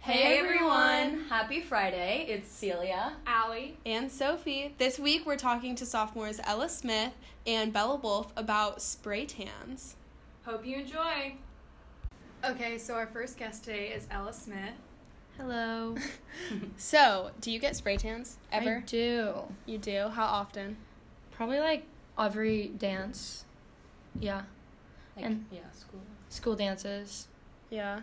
Hey everyone! Happy Friday. It's Celia. Allie. and Sophie. This week we're talking to sophomores Ella Smith and Bella Wolfe about spray tans. Hope you enjoy. Okay, so our first guest today is Ella Smith. Hello. So, do you get spray tans ever? I do. You do? How often? Probably like every dance. Yeah. Like, And- yeah, school. School dances. Yeah.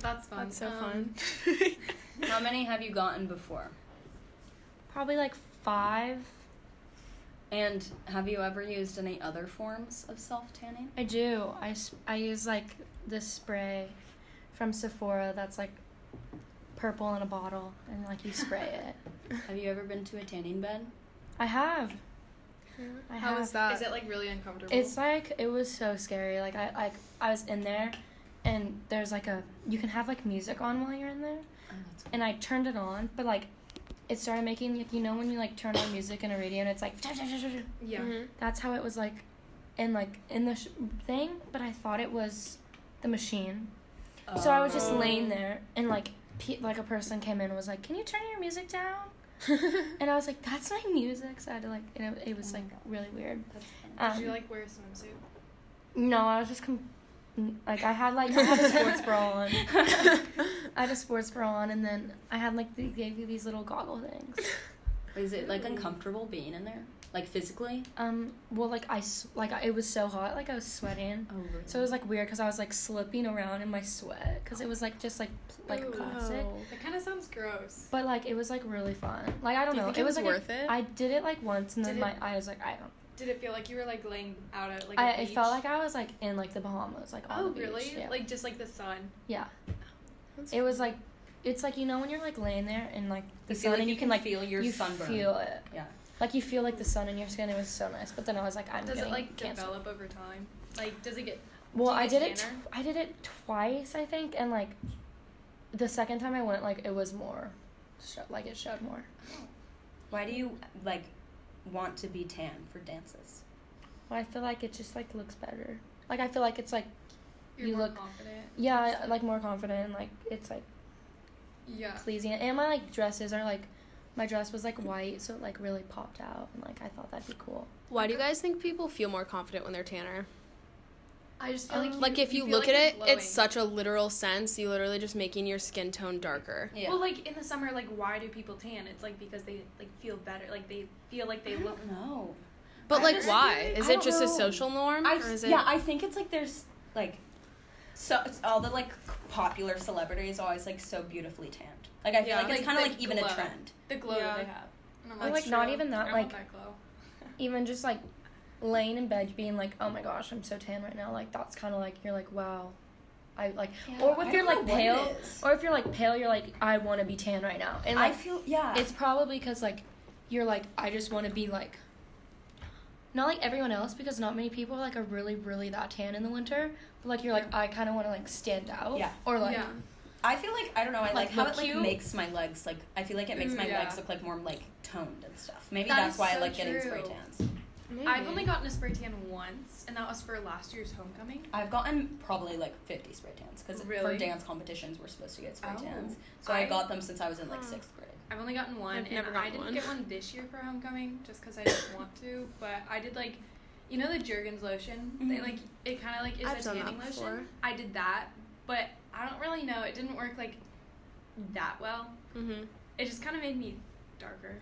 That's fun. That's so Um, fun. How many have you gotten before? Probably like five. And have you ever used any other forms of self tanning? I do. I, I use like this spray from Sephora that's like purple in a bottle and like you spray it. Have you ever been to a tanning bed? I have. I How have. was that? Is it like really uncomfortable? It's like it was so scary. Like I like I was in there and there's like a you can have like music on while you're in there. Oh, that's and I turned it on, but like it started making like you know when you like turn on music in a radio and it's like yeah. Mhm. that's how it was like in like in the sh- thing, but I thought it was the machine. So I was just Oh. laying there and like pe- like a person came in and was like, "Can you turn your music down?" and I was like, "That's my music." So I had to like you know it was Oh like God. really weird. That's funny. Um, Did you like wear a swimsuit? no, I was just com- n- like I had like I had a sports bra on. I had a sports bra on, and then I had like they gave you these little goggle things. Is it like uncomfortable being in there? Like physically? Um, well, like I like it was so hot, like I was sweating. Oh, really? So it was like weird because I was like slipping around in my sweat because it was like just like pl- like Ooh. plastic. That kind of sounds gross. But like it was like really fun. Like I don't Do you know, think it, it was was like worth a- it? I did it like once and then Did my it- I was like I don't. Did it feel like you were like laying out at like a I it felt like I was like in like the Bahamas, like on Oh, the beach. really? Yeah. Like just like the sun. yeah. That's It was like, it's like you know when you're like laying there and like the You sun like and you you can can like feel your you sunburn. feel it. Yeah. Like you feel like the sun in your skin. It was so nice. But then I was like, I'm Does it getting like cancer. develop over time? Like does it get? Well, I get did it. Tw- I did it twice, I think, and like the second time I went, like it was more, sho- like it showed more. Why do you like want to be tan for dances? Well, I feel like it just like looks better. Like I feel like it's like You're You more look- confident. yeah, like more confident. And, like it's like Yeah. pleasing, and my like dresses are like. My dress was like white, so it like really popped out, and like I thought that'd be cool. Why do you guys think people feel more confident when they're tanner? I just feel like Um, Like if you, feel look like at it, glowing. it's such a literal sense. You literally just making your skin tone darker. Yeah. Well, like in the summer, like why do people tan? It's like because they like feel better. Like they feel like they I look. don't. But I like, just- why? Is don't it just a social norm, I or is it? yeah, I think it's like there's like so it's all the like popular celebrities are always like so beautifully tanned. Like I feel Yeah, like it's like kind of like even glow. a trend. The glow Yeah. they have. And I'm Or, like, not even that, I like- want that glow. Even just like laying in bed, being like, "Oh my gosh, I'm so tan right now." Like that's kind of like you're like, "Wow." I like, or if I you're like know what it pale, or if you're like pale, you're like, I want to be tan right now, and I feel yeah. it's probably because like you're like, I just want to be like, not like everyone else because not many people like are really really that tan in the winter, but like you're like, I kind of want to like stand out, Yeah. or like, yeah. I feel like I don't know. I like, Like, how it like cute. makes my legs like. I feel like it makes Mm, my yeah. legs look like more like toned and stuff. Maybe That that's is why I so like getting spray tans. Maybe. I've only gotten a spray tan once, and that was for last year's homecoming. I've gotten probably like fifty spray tans because for dance competitions we're supposed to get spray Oh. tans. So I, I- got them since I was in like Huh. sixth grade. I've only gotten one, I've and never I didn't one. get one this year for homecoming just because I didn't want to. But I did like, you know, the Jergens lotion. They Mhm. like it kind of like is I've a done that tanning before. lotion. I did that, but I don't really know. It didn't work like that well. Mm-hmm. It just kind of made me darker.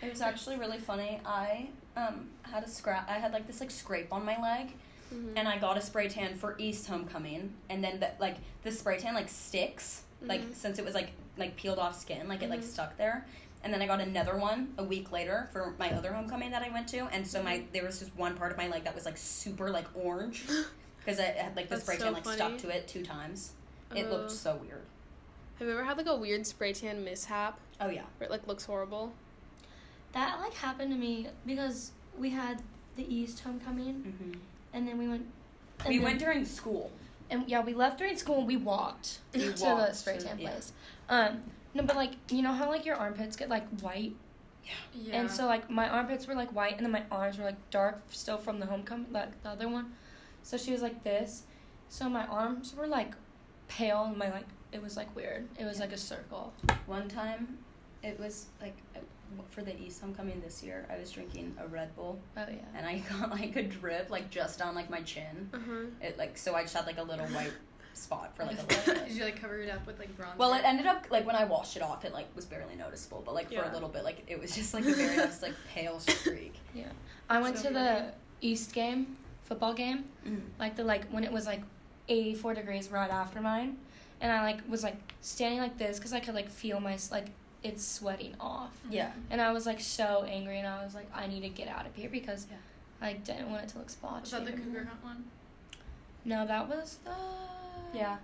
It was actually really funny. I um had a scrap. I had like this like scrape on my leg, Mm-hmm. and I got a spray tan for East homecoming, and then the, like the spray tan like sticks, like Mhm. since it was like like peeled off skin, like it like Mhm. stuck there. And then I got another one a week later for my other homecoming that I went to, and so my there was just one part of my leg that was like super like orange because it had like the That's spray so tan like funny. stuck to it two times. It Uh, looked so weird. Have you ever had like a weird spray tan mishap Oh yeah. where it like looks horrible? Like happened to me because we had the East homecoming, hmm and then we went. We then- went during school. And yeah, we left during school and we walked We to the spray tan yeah. place. Um, no, but like you know how like your armpits get like white, Yeah. and so like my armpits were like white, and then my arms were like dark still from the homecoming, like the other one. So she was like this, So my arms were like pale and my like it was like weird. It was like a circle. One time, it was like uh, for the East homecoming this year. I was drinking a Red Bull, Oh yeah. and I got like a drip like just on like my chin. Uh-huh. It like so I just had like a little white spot for like a little bit. Did you like cover it up with like bronzer? Well, it ended up like when I washed it off, it like was barely noticeable, but like for a little bit, like it was just like a very nice like pale streak. Yeah. I went So to the East game, football game, Mm. like the like when it was like 84 degrees right after mine, and I like was like standing like this because I could like feel my like it's sweating off, Yeah. and I was like so angry, and I was like I need to get out of here because Yeah. I didn't want it to look splotchy. Was that the anymore. cougar hunt one? No, that was the. Yeah.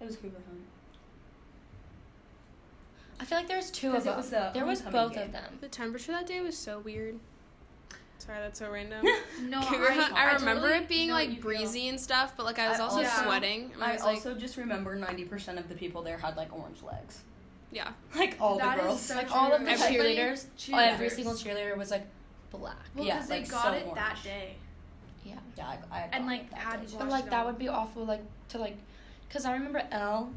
It was Cougar Hunt. I feel like there's two of Because them. was the there was both game. of them. The temperature that day was so weird. Sorry, that's so random. No, Cougar I, Hunt, I, remember totally it being know what you like feel. breezy and stuff, but like I was I also also- sweating. And I I was like, also just remember ninety percent of the people there had like orange legs. Yeah. Like all That the is girls. so Like all of the Everybody- cheerleaders, Cheerleaders. every single cheerleader was like black. Well, Yeah, because they like, got so it that day. Yeah. yeah, I, I had And, like, with that had day. But like it that would be awful, like to like, cause I remember Elle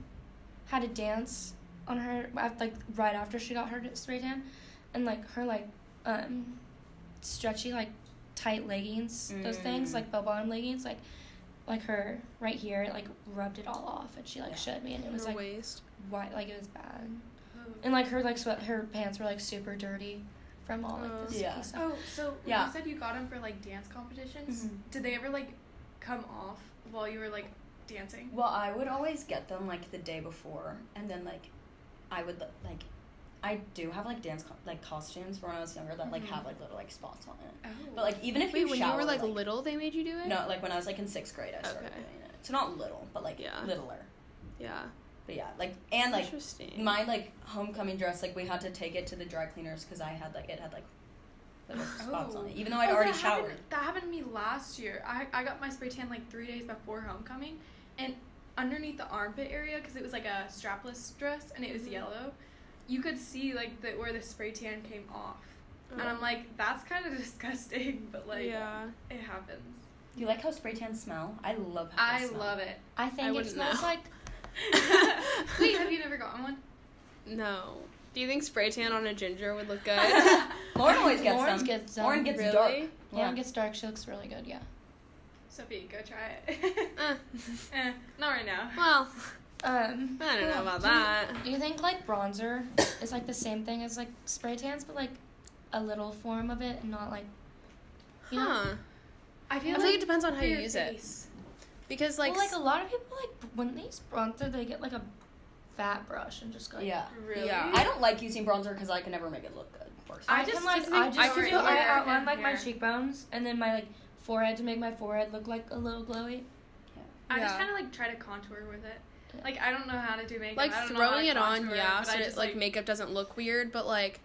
had a dance on her like right after she got her spray tan, and like her like um stretchy like tight leggings, those things Mm. like bell bottom leggings, like like her right here like rubbed it all off, and she like Yeah. showed me, and it Her was like waist. White, like it was bad, Oh. and like her like sweat, her pants were like super dirty from all like Oh. the Yeah. stuff. Oh, so Yeah. you said you got them for like dance competitions, Mhm. did they ever like come off while you were like dancing? Well, I would always get them like the day before, and then like I would like I do have like dance co- like costumes from when I was younger that like Mhm. have like little like spots on it. Oh. But like even if Wait, you when shower, you were like, like little, they made you do it? no, like when I was like in sixth grade, I started Okay. doing it. So not little, but like Yeah. littler. Yeah. But yeah, like and like Interesting. my like homecoming dress, like we had to take it to the dry cleaners because I had like it had like little spots on it, even though I'd Oh, already that showered. Happened, that happened to me last year. I, I got my spray tan like three days before homecoming, and underneath the armpit area, because it was like a strapless dress and it was Mhm. yellow, you could see like the where the spray tan came off. And Oh. I'm like, that's kind of disgusting, but like, yeah. it happens. Do you like how spray tans smell? I love how they I smell. love it. I think I it smells know. like Wait, have you never gotten one? No. Do you think spray tan on a ginger would look good? Lauren always gets Lauren them. gets them. Lauren gets really? dark. Lauren Yeah. gets dark. She looks really good. Yeah. Sophie, go try it. Eh. eh, not right now. Well, Um, I don't know about do you- that. Do you think like bronzer is like the same thing as like spray tans, but like a little form of it, and not like you? Huh. I I feel feel like it depends on how you your use it. Face. Because like, well, like a lot of people like when they use bronzer, they get like a fat brush and just go. Like, Yeah. Really? Yeah. I don't like using bronzer because I can never make it look good. Personally. I, I can just- like just I just I could do do I outline and like my cheekbones and then my like forehead to make my forehead look like a little glowy. Yeah. I just kind of like try to contour with it. Like I don't know how to do makeup. like I don't know how throwing to it on, contour yeah, so it, just, like makeup doesn't look weird, but like,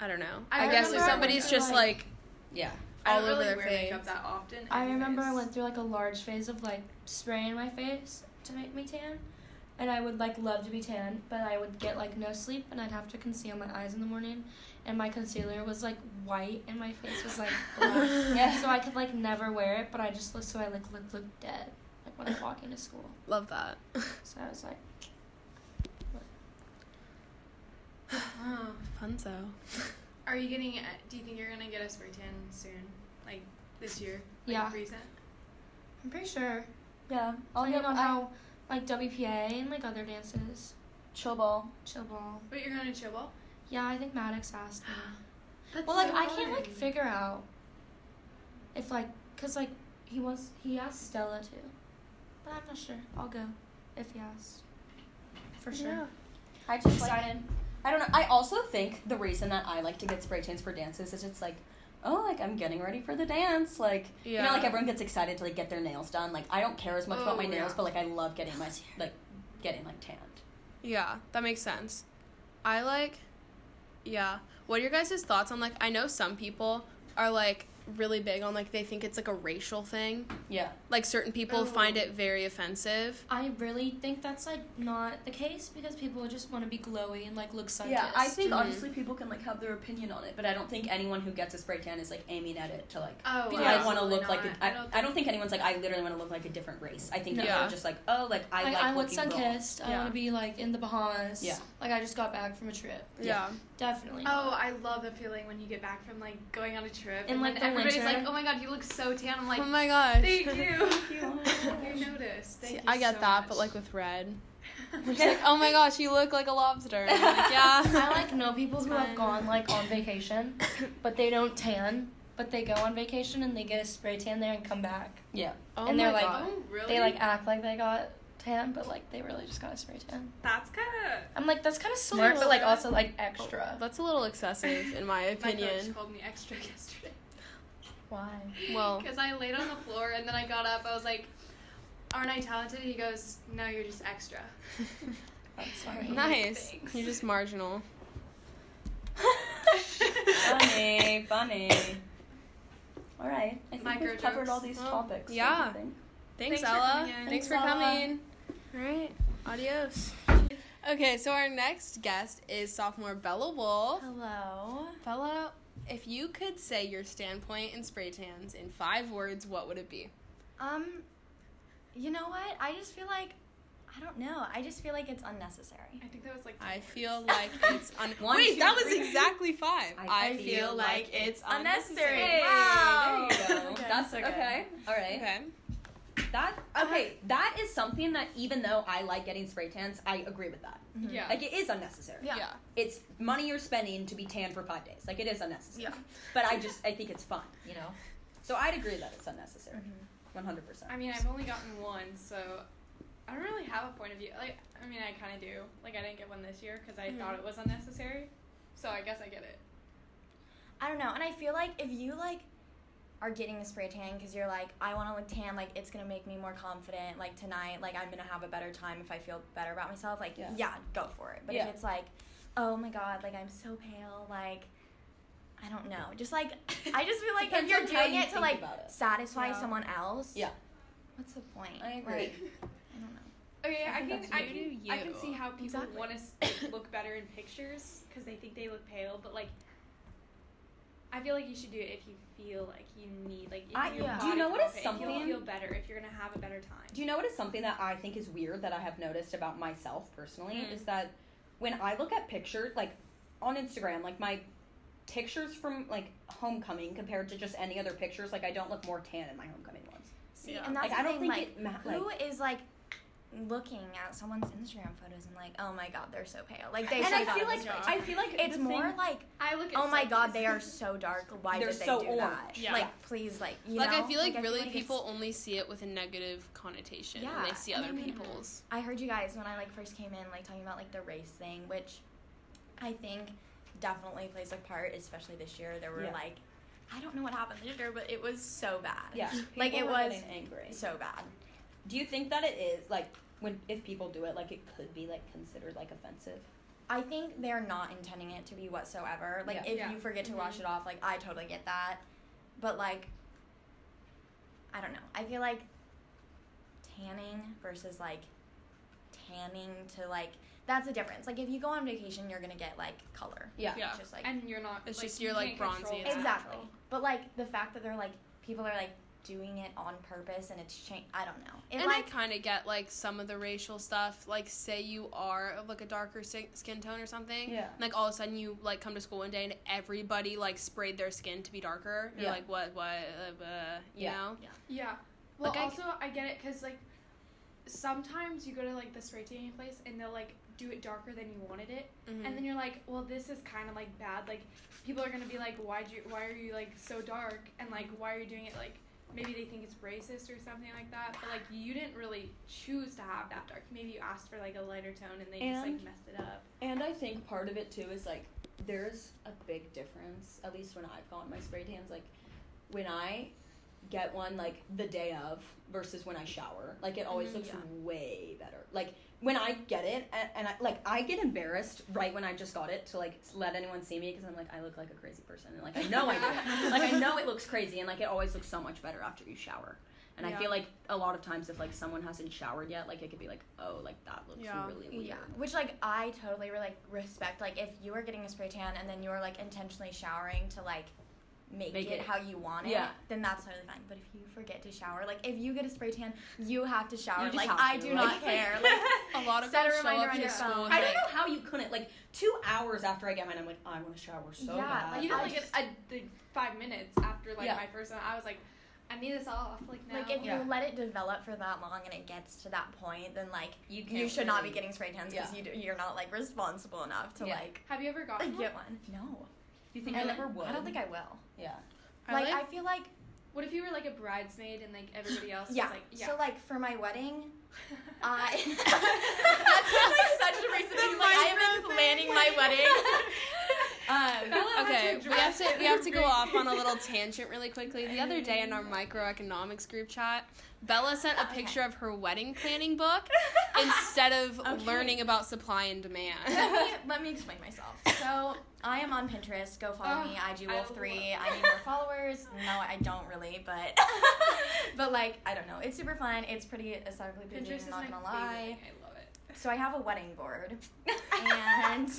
I don't know. I I, guess if somebody's when, just like- like yeah. I all don't over really their wear face. makeup that often. I remember I went through like a large phase of like spraying my face to make me tan. And I would like love to be tan, but I would get like no sleep and I'd have to conceal my eyes in the morning. And my concealer was like white and my face was like black. Yeah. so I could like never wear it, but I just look so I like look look dead. Like when I'm walking to school. love that. So I was like Oh. Fun so. Are you getting? Uh, do you think you're gonna get a spray tan soon? Like this year? Like Yeah. Recent. I'm pretty sure. Yeah. I'll Depending on how like WPA and like other dances. chill ball. Chill ball. But you're going to chill ball. Yeah, I think Maddox asked me. That's Well, like so I can't like figure out if like, cause like he wants he asked Stella too, but I'm not sure. I'll go if he asks. For sure. Yeah. I just like I don't know. I also think the reason that I like to get spray tans for dances is it's like, oh, like I'm getting ready for the dance. Like you know, like everyone gets excited to like get their nails done. Like I don't care as much about Oh, my nails, yeah. but like I love getting my like getting like tanned. Yeah, that makes sense. I like, yeah. What are your guys' thoughts on like? I know some people are like really big on like they think it's like a racial thing. Yeah. Like certain people Oh. find it very offensive. I really think that's like not the case because people just want to be glowy and like look sun Yeah, I think Mhm. obviously people can like have their opinion on it, but I don't think anyone who gets a spray tan is like aiming at it to like. Oh, Yeah. I want to absolutely look like not. a, I, I don't think anyone's like I literally want to look like a different race. I think No. people Yeah. are just like oh like I I, like I want sun raw. kissed. I want to be like in the Bahamas. Yeah. Like I just got back from a trip. Yeah. Definitely. Oh, I love the feeling when you get back from like going on a trip In, and like, then the everybody's winter. like, "Oh my god, you look so tan." I'm oh like, oh my gosh. "Thank you, you. you noticed." Thank See, you I get so that, much. but like with red. She's like, oh my gosh, you look like a lobster. Like, yeah. I like know people who have gone like on vacation, but they don't tan. But they go on vacation and they get a spray tan there and come back. Yeah. Oh And they're like- God. oh really? They like act like they got tan, but like they really just got a spray tan. that's kind of. I'm like that's kind of smart, but like also like extra. That's a little excessive, in my opinion. My coach opinion. called me extra yesterday Why? Well, because I laid on the floor and then I got up. I was like, "Aren't I talented?" He goes, "No, you're just extra." That's funny. nice. Thanks. You're just marginal. funny, funny. All right. I think Micro we've covered all these Well, topics. yeah. Thanks, Thanks Ella. coming in. Thanks for Thanks, Ella. coming. All right. Adios. Okay, so our next guest is sophomore Bella Wolfe. Hello. Bella, if you could say your standpoint in spray tans in five words, what would it be? Um, you know what? I just feel like I don't know. I just feel like it's unnecessary. I think that was like. I feel like it's un- One, wait. two, that was three. exactly five. I feel like it's unnecessary. unnecessary. Wow. there you go. Okay, That's so good. okay. All right. Okay. That okay. That is something that even though I like getting spray tans, I agree with that. Mhm. Yeah. Like it is unnecessary. Yeah. Yeah. It's money you're spending to be tan for five days. Like it is unnecessary. Yeah. But I just I think it's fun. You know. So I'd agree that it's unnecessary. Mhm. One hundred percent. I mean, I've only gotten one, so I don't really have a point of view. Like, I mean, I kind of do. Like, I didn't get one this year because I Mhm. thought it was unnecessary. So I guess I get it. I don't know, and I feel like if you like are getting a spray tan because you're like, I want to look tan, like it's gonna make me more confident. Like tonight, like I'm gonna have a better time if I feel better about myself. Like Yeah. yeah, go for it. But Yeah. if it's like, oh my god, like I'm so pale, like I don't know, just like I just feel like if you're doing you it to like it. satisfy Yeah. someone else. Yeah. What's the point? I agree. Like, I don't know. Okay, I I, can, I can, do I can see how people Exactly. want to look better in pictures because they think they look pale, but like, I feel like you should do it if you feel like you need, like, if I- your yeah. Do you know what is confident, You'll something- feel better if you're gonna have a better time. Do you know what is something that I think is weird that I have noticed about myself personally Mm. is that when I look at pictures like on Instagram, like my pictures from like homecoming compared to just any other pictures, like I don't look more tan in my homecoming ones. See, Yeah. and that's like the I don't thing, think like, it ma- who like is like looking at someone's Instagram photos and like, oh my god, they're so pale. Like they and should've I feel like spray I feel like it's more thing, like, I look at oh my god, they are so dark. Why They're did they so do orange. that? Yeah. Like, please, like, you like know? I feel like, I really it's- people only see it with a negative connotation when Yeah, they see other I mean- people's. I heard you guys when I like first came in, like talking about like the race thing, which I think definitely plays a part, especially this year. There were Yeah. like, I don't know what happened this year, but it was so bad. yeah, Like, it was angry. so bad. Do you think that it is like when if people do it, like it could be like considered like offensive? I think they're not intending it to be whatsoever. Like Yeah. if Yeah. you forget to wash Mhm. it off, like I totally get that. But like I don't know. I feel like tanning versus like tanning to like that's the difference. Like if you go on vacation, you're gonna get like color. Yeah. Yeah. It's just like and you're not. It's like, just you you're, like, can't bronzy and that. exactly. But like the fact that they're like people are like doing it on purpose and it's changed. I don't know. It and like I kind of get like some of the racial stuff. Like, say you are of like a darker si- skin tone or something. Yeah. Like all of a sudden you like come to school one day and everybody like sprayed their skin to be darker. You're Yeah. like, what, what, uh, uh, you Yeah. know? Yeah. Well, Like, also I get it because like sometimes you go to like the spray tanning place and they'll like do it darker than you wanted it, Mhm. and then you're like, well, this is kind of like bad. Like people are gonna be like, why'd you? Why are you like so dark? And like, why are you doing it? Like maybe they think it's racist or something like that. But like you didn't really choose to have that dark. Maybe you asked for like a lighter tone and they just like messed it up. And I think part of it too is like there's a big difference, at least when I've gotten my spray tans, like when I get one like the day of versus when I shower. Like it always Mhm, looks yeah. way better. Like when I get it and, and I like I get embarrassed right when I just got it to like let anyone see me because I'm like I look like a crazy person and like I know I do. like I know it looks crazy and like it always looks so much better after you shower. And I feel like a lot of times if like someone hasn't showered yet, like it could be like, oh, like that looks Yeah. really weird. Yeah, which like I totally re- like respect. Like if you are getting a spray tan and then you are like intentionally showering to like make, Make it, it- how you want it, Yeah. then that's totally fine. But if you forget to shower, like if you get a spray tan, you have to shower. Like have I do like- not care. Like A lot of Set a reminder on your phone. with, I don't know how you couldn't like two hours after I get mine. I'm like, I want to shower so Yeah, bad. like, You know, I like just- a, a, the five minutes after like Yeah. my first one, I was like, I need this off. Like now. like if you Yeah. let it develop for that long and it gets to that point, then like you, you can't should not be getting spray tans because Yeah. you do, you're not like responsible enough to Yeah. like have you ever gotten one? get one. No, You think And you ever would? I don't think I will. Yeah. Like, I feel like What if you were like a bridesmaid and like everybody else yeah. was like, yeah. So like for my wedding, I that's like such a recent like I have been planning my wedding. um, Okay, we have to we have to go off on a little tangent really quickly. The other day in our microeconomics group chat, Bella sent a Okay. picture of her wedding planning book instead of Okay. learning about supply and demand. let me let me explain myself. So I am on Pinterest. Go follow Oh, me, IG I Wolf Three. I need more followers. No, I don't really, but but like I don't know. It's super fun. It's pretty aesthetically pleasing. Pinterest I'm not gonna lie. favorite. I love it. So I have a wedding board, and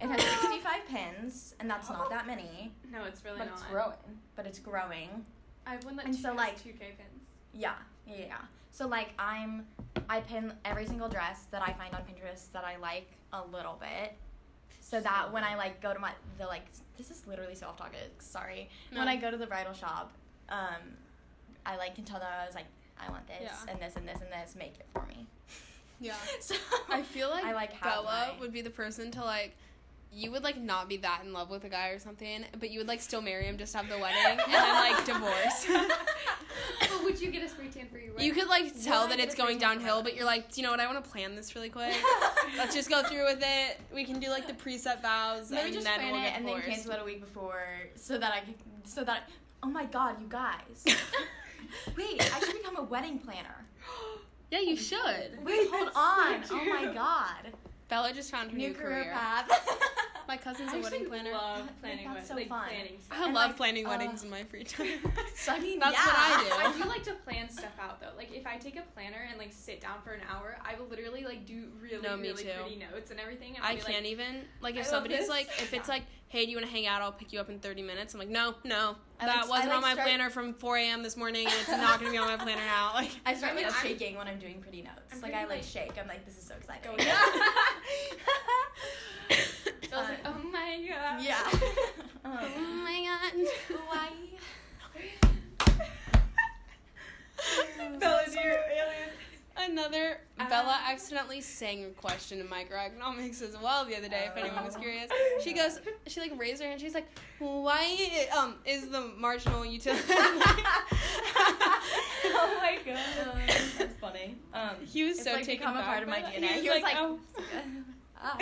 it has 65 pins, and that's not that many, No, it's really But not. it's growing. but it's growing. I have one that And so, like- two K pins. Yeah, yeah, yeah. So like I'm, I pin every single dress that I find on Pinterest that I like a little bit, so that when I like go to my the like this is literally so off topic. Sorry. When I go to the bridal shop, um, I like can tell them I was like I want this Yeah. and this and this and this. Make it for me. yeah. So I feel like, I like Bella my- would be the person to like you would like not be that in love with a guy or something, but you would like still marry him just to have the wedding and then like divorce. but would you get a spray tan for your wedding? You could like tell I that it's going free one for downhill, but you're like, do you know what? I want to plan this really quick. Let's just go through with it. We can do like the preset vows, Let and just then plan we'll it get and then cancel it a week before so that I can so that oh my god, you guys. Wait, I should become a wedding planner. yeah, you should. Wait, hold on. so oh my god. Bella just found her new, New career career. path. My cousin's a I wedding actually planner. love Like, planning that's so like, fun. planning stuff. I and, love like, planning uh, weddings in my free time. so I mean, That's yeah. what I do. I do like to plan stuff out though. Like if I take a planner and like sit down for an hour, I will literally like do really No, me really too. pretty notes and everything. And I'll I be can't like, even like if love somebody's like if it's like, hey, do you want to hang out? I'll pick you up in 30 minutes. I'm like, no, no, I that like- wasn't I on my start- planner from 4 a.m. this morning, and it's not gonna be on my planner now. Like, I start like I'm- shaking when I'm doing pretty notes. I'm like pretty, I like like- shake. I'm like, this is so exciting. I was like, oh my god. yeah. oh um, my god. why? Bella's your alien. Another Uh, Bella accidentally sang a question in microeconomics as well the other day. If anyone was Oh. curious, she goes, she like raised her hand. She's like, "Why um is the marginal utility?" oh my god. That's funny. Um, he was It's so like taken become a part of my. DNA. He was, He was like, like- "Oh." ah.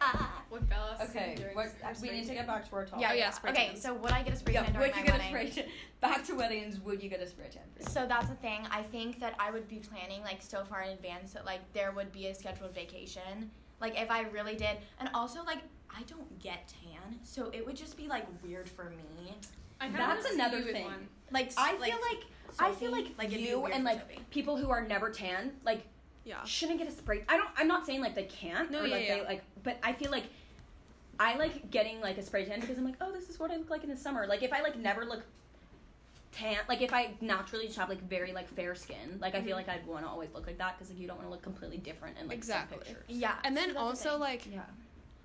ah. What Bella said Okay, what, her we spray need to get back to our topic. Yeah, Oh, yeah, yeah. spray Okay, tans. so would I get a spray Yeah, tan during would you my get a wedding? spray tan? Back to weddings, would you get a spray tan? So that's the thing. I think that I would be planning like so far in advance that like there would be a scheduled vacation. Like if I really did, and also like I don't get tan, so it would just be like weird for me. I That's another thing. Like I like, feel like I feel Sophie, like, you and like Sophie. people who are never tan, like Yeah. shouldn't get a spray. I don't. I'm not saying like they can't No, or yeah, like yeah. they like, but I feel like I like getting like a spray tan because I'm like, oh, this is what I look like in the summer. Like if I like never look tan, like if I naturally just have like very like fair skin, like I feel mm-hmm. like I'd want to always look like that because like you don't want to look completely different in like Exactly. some pictures. yeah. And then that's the also thing. like Yeah.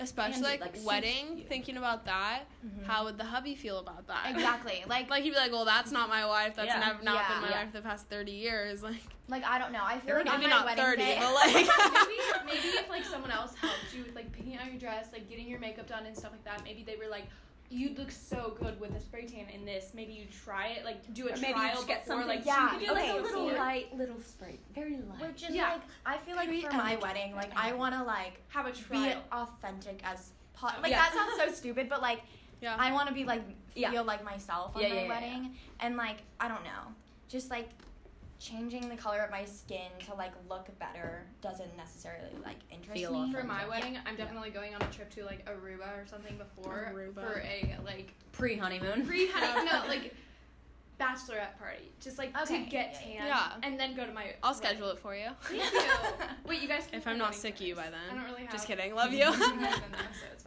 Especially like, like, wedding, you. thinking about that, Mhm. how would the hubby feel about that? exactly like Like he'd be like, "Well, that's not my wife. That's Yeah. never not Yeah. been my Yeah. wife the past thirty years." Like like I don't know. I feel like on maybe my not wedding thirty, day, but like maybe maybe if like someone else helped you with like picking out your dress, like getting your makeup done and stuff like that, maybe they were like, you'd look so good with a spray tan in this. Maybe you try it, like do a maybe you trial just get before, something. like Yeah, you two do like a little weeks. light, little spray, very light. which is Yeah. like I feel like Very for my wedding, like I want to like have a be authentic as po- like Yeah. that sounds so stupid, but like Yeah. I want to be like Yeah. feel like myself on Yeah, my yeah, yeah, wedding, and like I don't know, just like changing the color of my skin to like look better doesn't necessarily like interest Feel me. authentic. For my Yeah. wedding, I'm definitely going on a trip to like Aruba or something before Aruba. for a like Pre honeymoon. Pre honeymoon, no like bachelorette party, just like Okay, to get tan, yeah. and then go to my. I'll wedding. schedule it for you. Thank you. Wait, you guys. can If I'm not sick of you by then. I don't really have. Just kidding. Love you. a husband though, so it's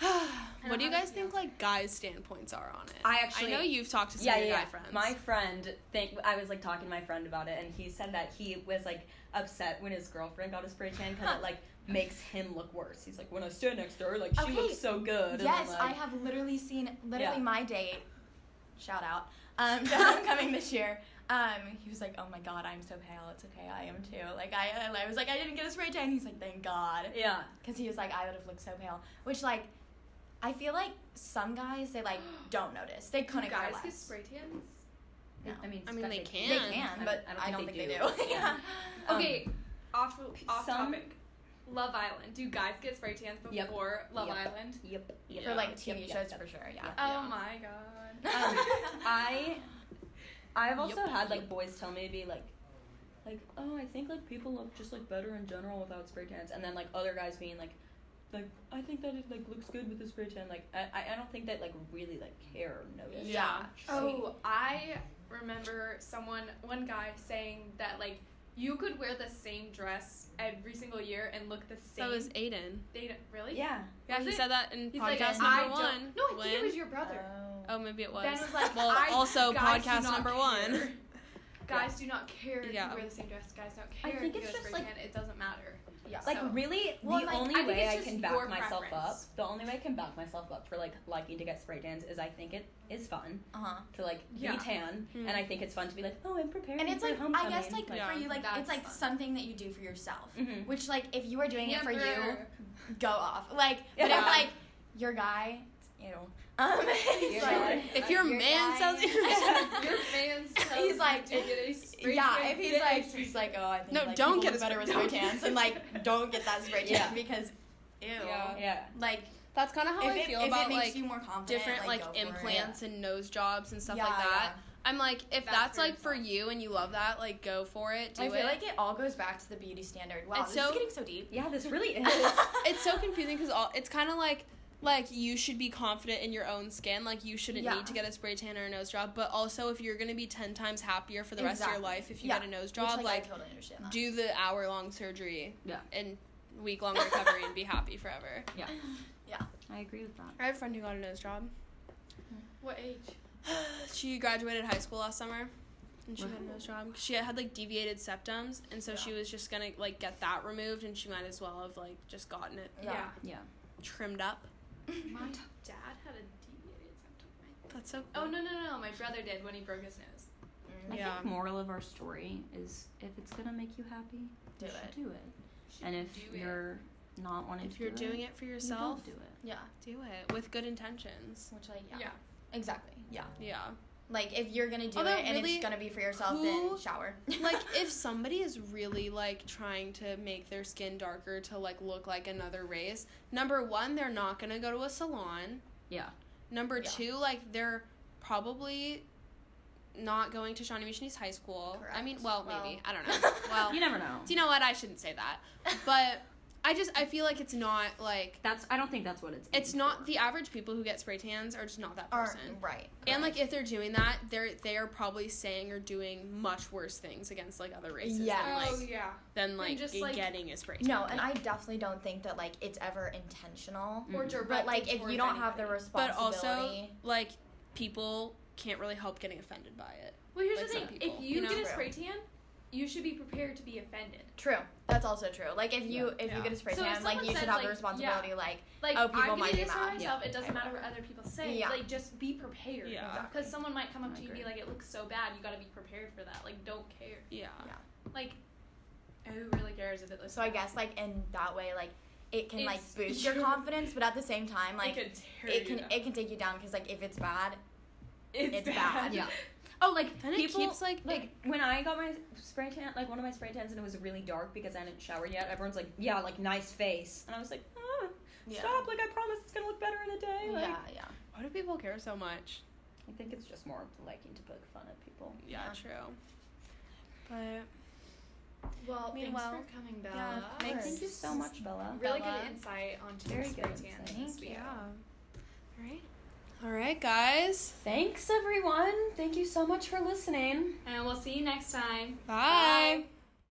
fine. What do you guys think like guys' standpoints are on it? I actually- I know you've talked to some yeah, of your yeah. guy friends. My friend, think I was like talking to my friend about it, and he said that he was like upset when his girlfriend got a spray tan because it like makes him look worse. He's like, when I stand next to her, like she Okay. looks so good. Yes, I'm I have literally seen literally Yeah. my date. Shout out. Um, to homecoming this year. Um, he was like, "Oh my god, I'm so pale. It's okay, I am too." Like I, I was like, "I didn't get a spray tan." He's like, "Thank God," Yeah. because he was like, "I would have looked so pale." Which like, I feel like some guys they like don't notice. They Do couldn't guys care get spray tans? No. I mean, I mean, they Scott, can. They can, but I I don't don't, think think, they they do. do. Yeah. Um, Okay, off off some- topic. Love Island. Do guys get spray tans before Yep. Love Yep. Island? Yep. yep. for like TV yep, shows yep. for sure. Yeah. Yeah. Oh Yeah. my god. Um, I I've also Yup, had like yup. boys tell me to be like like, oh I think like people look just like better in general without spray tans and then like other guys being like like I think that it like looks good with the spray tan like I I I don't think that like really like care or notice. Yeah. Oh, I remember someone, one guy saying that like you could wear the same dress every single year and look the same. that was Aiden. They really? Yeah. Yeah, Was he it? said that in He's podcast like, number I one. No, I think it was your brother. Oh, oh maybe it was. Ben was like, well, I, also podcast number care. one. Guys do not care if Yeah. you wear the same dress. Guys don't I care think if you it's get a just, spray like- tan. It doesn't matter. Yeah. Like So- really, Well, the like, only I way I can back your myself up, the only way I can back myself up for like liking to get spray tans is I think it is fun Uh huh. to like Yeah. be tan, Hmm. and I think it's fun to be like, oh, I'm preparing And it's for like I homecoming. guess like Yeah. for you like That's it's like fun. something that you do for yourself. Mhm. Which like if you are doing it for you, go off. Like, but Yeah. if like your guy, you know, um, he's Your like. If your your man guy- tells you, Your fans tell He's you like- to get a spray yeah, tan, if he's like, he's like, oh, I think No, like, don't get a better with spray- spray tans, and like, don't get that spray tan Yeah. because, ew, Yeah. yeah. like, that's kind of how if I it, feel if about it makes like you more confident, different like, go for it. implants and nose jobs and stuff Yeah, like that. yeah. I'm like, if That's that's, for like for you and you love that, like go for it. Do I it. feel like it all goes back to the beauty standard. Wow, It's this so- is getting so deep. Yeah, this really is. it's so confusing because all it's kind of like like you should be confident in your own skin like you shouldn't Yeah. need to get a spray tan or a nose job but also if you're gonna be 10 times happier for the rest of your life if you Yeah. get a nose Which, job like, like, I totally understand that. do the hour long surgery Yeah. and week long recovery and be happy forever Yeah. Yeah. I agree with that. i have a friend who got a nose job hmm. What age? she graduated high school last summer and she got a nose job she had like deviated septums and so she was just gonna like get that removed and she might as well have like just gotten it Yeah. Yeah. trimmed up My dad had a deviated septum. right? that's so Cool. Oh no no no! no. My brother did when he broke his nose. Mm, I Yeah. think moral of our story is if it's gonna make you happy, Do you it. should do it. And if Do you're not wanting if to you're do doing it, it for you yourself don't do it. Yeah. do it with good intentions Which like yeah. Yeah. Exactly. Yeah. yeah Like if you're gonna do Although it and really, it's gonna be for yourself, who- then shower. like if somebody is really like trying to make their skin darker to like look like another race number one they're not gonna go to a salon Yeah. number Yeah. two like they're probably not going to shawnee mission east high school i mean well, Well. maybe i don't know well You never know. do you know what i shouldn't say that but i just i feel like it's not like That's I don't think that's what it's. it's not for. the average people who get spray tans are just not that Or- person right. and like if they're doing that, they're they are probably saying or doing much worse things against like other races oh, Yeah. than oh like yeah. than like, just, like- getting a spray tan. No, and I definitely don't think that like it's ever intentional. Or directed But like if you don't have the anybody. but responsibility, also like people can't really help getting offended by it. Well, here's like the thing: people, if you, you know? get a spray tan, you should be prepared to be offended. true. That's also true. Like if you if Yeah. you get a spray So tan, like someone you should says, have like, the responsibility. Like Like Oh, people I'm might getting be this for mad. myself. It doesn't matter what other people say. Yeah. Like just be prepared. Yeah. Because someone might come up I to you and be like, "It looks so bad. You got to be prepared for that. Like don't care. Yeah. Yeah. Like who really cares if it looks?" so, I guess like in that way, like it can like boost your confidence, but at the same time, like it could tear it you can down. it can take you down because like if it's bad, it's, it's bad. bad. Yeah. Oh, like Then it people keeps, like- like when I got my spray tan, like one of my spray tans, and it was really dark because I hadn't showered yet. Everyone's like, "Yeah, like nice face," and I was like, "Oh, Yeah. stop! Like I promise it's gonna look better in a day." Like, yeah, yeah. Why do people care so much? I think it's just more liking to poke fun at people. Yeah, Yeah. true. But Well, Meanwhile- thanks for coming, Bella. yeah, Thank, Thanks. thank you so much, Bella. Really Bella. good insight onto Very spray good insight. Thank week. you. All right. All right, guys. Thanks, everyone. Thank you so much for listening. And we'll see you next time. Bye. Bye.